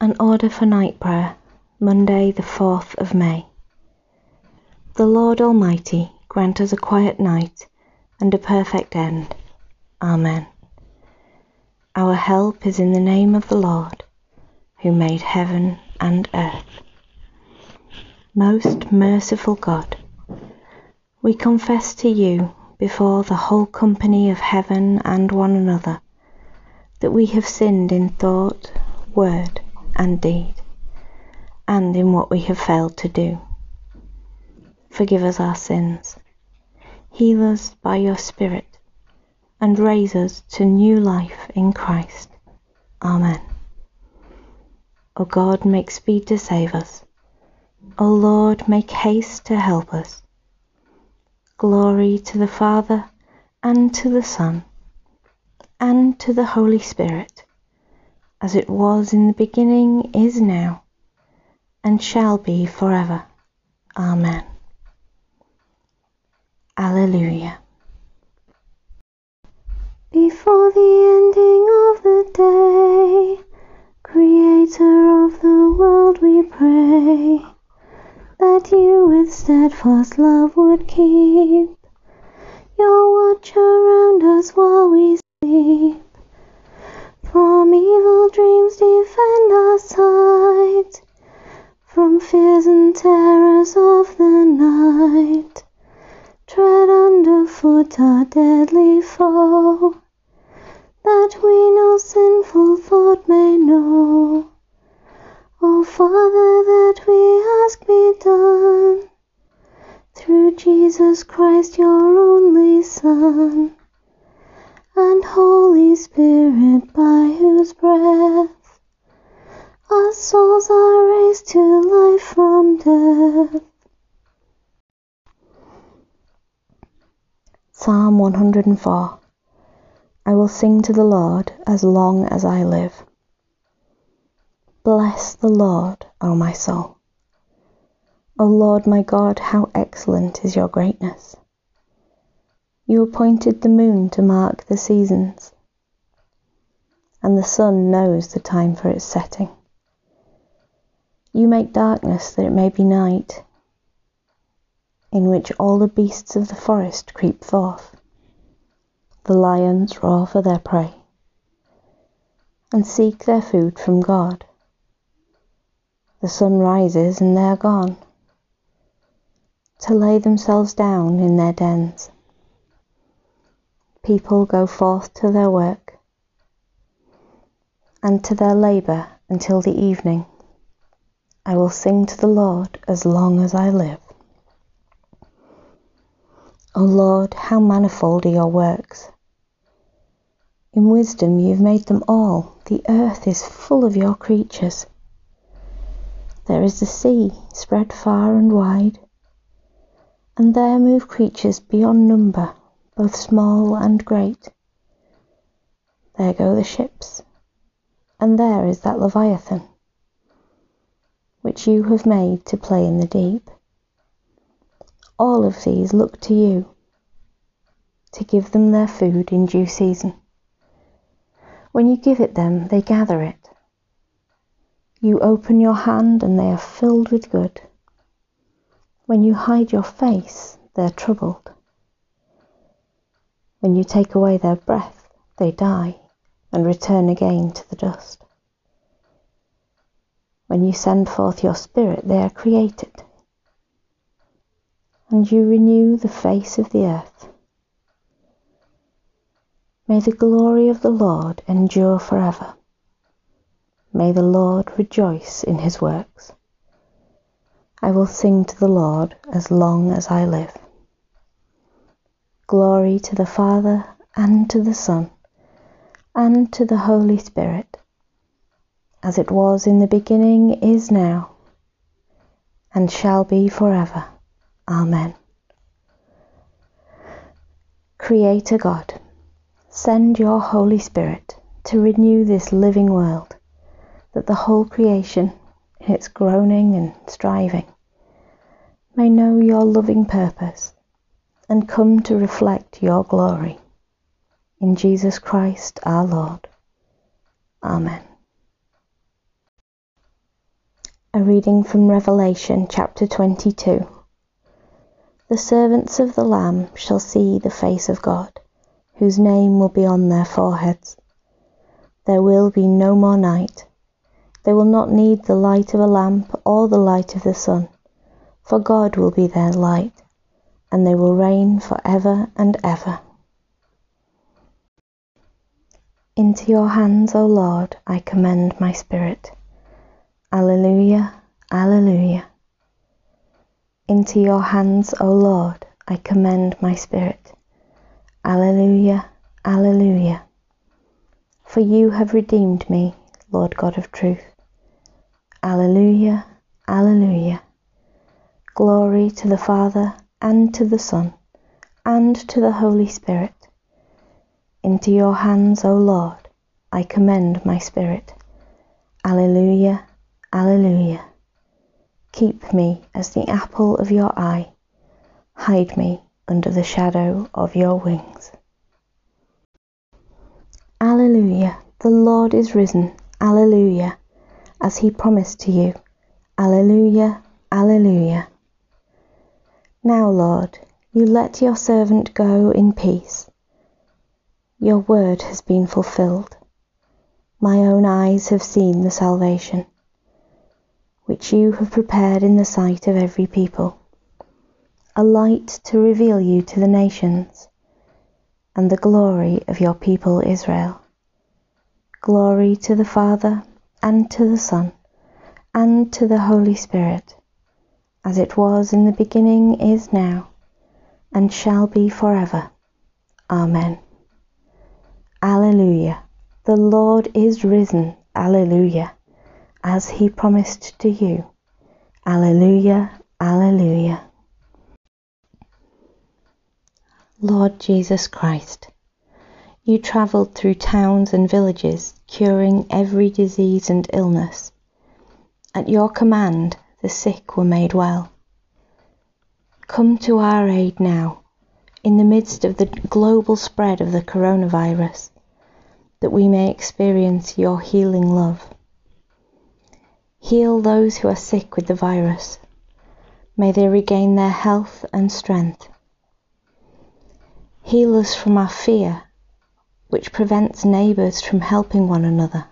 An order for night prayer, Monday, the 4th of May. The Lord Almighty grant us a quiet night and a perfect end. Amen. Our help is in the name of the Lord, who made heaven and earth. Most merciful God, we confess to you before the whole company of heaven and one another that we have sinned in thought, word, and deed, and in what we have failed to do. Forgive us our sins, heal us by your Spirit, and raise us to new life in Christ. Amen. O God, make speed to save us. O Lord, make haste to help us. Glory to the Father, and to the Son, and to the Holy Spirit as it was in the beginning, is now, and shall be forever. Amen. Alleluia. Before the ending of the day, Creator of the world, we pray that you with steadfast love would keep your watch around us while we underfoot our deadly foe, that we no sinful thought may know. O Father, that we ask be done, through Jesus Christ, your only Son and Holy Spirit, by whose breath our souls are raised to life from death. Psalm 104 I will sing to the Lord as long as I live. Bless the Lord, O my soul. O Lord my God, how excellent is your greatness! You appointed the moon to mark the seasons, and the sun knows the time for its setting. You make darkness that it may be night, in which all the beasts of the forest creep forth. The lions roar for their prey, and seek their food from God. The sun rises and they are gone, to lay themselves down in their dens people go forth to their work and to their labour until the evening. I will sing to the Lord as long as I live. O Lord, how manifold are your works! In wisdom you've made them all. The earth is full of your creatures. There is the sea spread far and wide, and there move creatures beyond number both small and great. There go the ships, and there is that Leviathan, which you have made to play in the deep. All of these look to you to give them their food in due season. When you give it them, they gather it. You open your hand, and they are filled with good. When you hide your face, they're troubled. When you take away their breath, they die and return again to the dust. When you send forth your Spirit, they are created, and you renew the face of the earth. May the glory of the Lord endure forever. May the Lord rejoice in his works. I will sing to the Lord as long as I live. Glory to the Father, and to the Son, and to the Holy Spirit, as it was in the beginning, is now, and shall be forever. Amen. Creator God, send your Holy Spirit to renew this living world, that the whole creation, in its groaning and striving, may know your loving purpose and come to reflect your glory. In Jesus Christ our Lord. Amen. A reading from Revelation chapter 22. The servants of the Lamb shall see the face of God, whose name will be on their foreheads. There will be no more night. They will not need the light of a lamp or the light of the sun, for God will be their light, and they will reign for ever and ever. Into your hands, O Lord, I commend my spirit. Alleluia, Alleluia. Into your hands, O Lord, I commend my spirit. Alleluia, Alleluia. For you have redeemed me, Lord God of truth. Alleluia, Alleluia. Glory to the Father, and to the Son, and to the Holy Spirit. Into your hands, O Lord, I commend my spirit. Alleluia, Alleluia. Keep me as the apple of your eye. Hide me under the shadow of your wings. Alleluia. The Lord is risen. Alleluia. As he promised to you. Alleluia. Alleluia. Now, Lord, you let your servant go in peace. Your word has been fulfilled. My own eyes have seen the salvation which you have prepared in the sight of every people, a light to reveal you to the nations, and the glory of your people Israel. Glory to the Father, and to the Son, and to the Holy Spirit, as it was in the beginning, is now, and shall be forever. Amen. Alleluia. The Lord is risen. Alleluia as he promised to you. Alleluia, Alleluia. Lord Jesus Christ, you travelled through towns and villages, curing every disease and illness. At your command, the sick were made well. Come to our aid now, in the midst of the global spread of the coronavirus, that we may experience your healing love. Heal those who are sick with the virus. May they regain their health and strength. Heal us from our fear, which prevents neighbours from helping one another.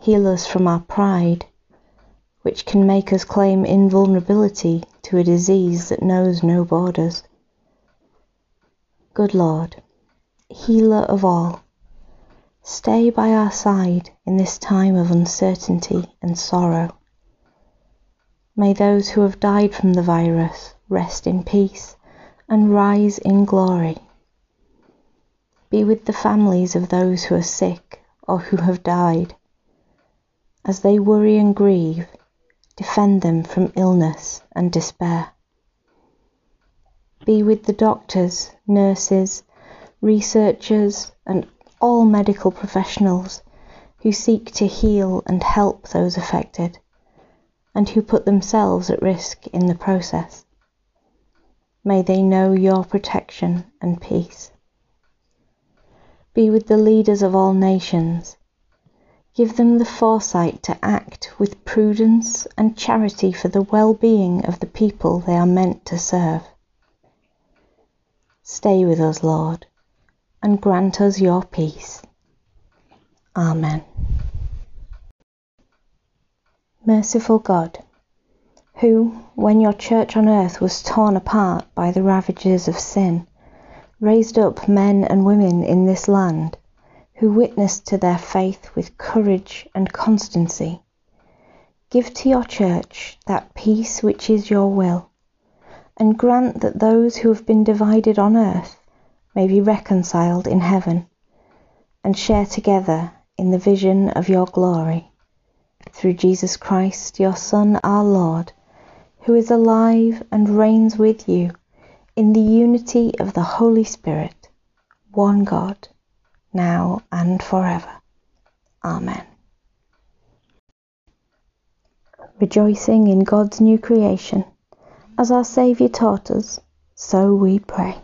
Heal us from our pride, which can make us claim invulnerability to a disease that knows no borders. Good Lord, healer of all, Stay by our side in this time of uncertainty and sorrow. May those who have died from the virus rest in peace and rise in glory. Be with the families of those who are sick or who have died. As they worry and grieve, defend them from illness and despair. Be with the doctors, nurses, researchers, and all medical professionals who seek to heal and help those affected, and who put themselves at risk in the process. May they know your protection and peace. Be with the leaders of all nations. Give them the foresight to act with prudence and charity for the well-being of the people they are meant to serve. Stay with us, Lord and grant us your peace. Amen. Merciful God, who, when your church on earth was torn apart by the ravages of sin, raised up men and women in this land who witnessed to their faith with courage and constancy, give to your church that peace which is your will, and grant that those who have been divided on earth may be reconciled in heaven, and share together in the vision of your glory. Through Jesus Christ, your Son, our Lord, who is alive and reigns with you in the unity of the Holy Spirit, one God, now and forever. Amen. Rejoicing in God's new creation, as our Saviour taught us, so we pray.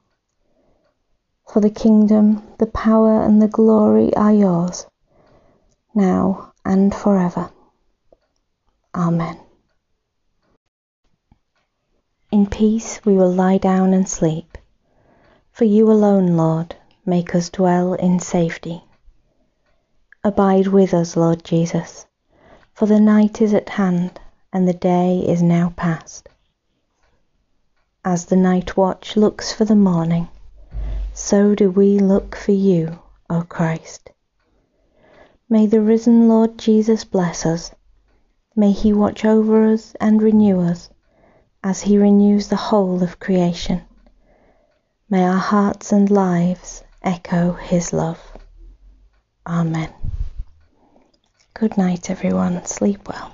For the kingdom, the power, and the glory are yours, now and forever. Amen. In peace we will lie down and sleep, for you alone, Lord, make us dwell in safety. Abide with us, Lord Jesus, for the night is at hand and the day is now past. As the night watch looks for the morning, so do we look for you, O Christ. May the risen Lord Jesus bless us. May he watch over us and renew us as he renews the whole of creation. May our hearts and lives echo his love. Amen. Good night, everyone. Sleep well.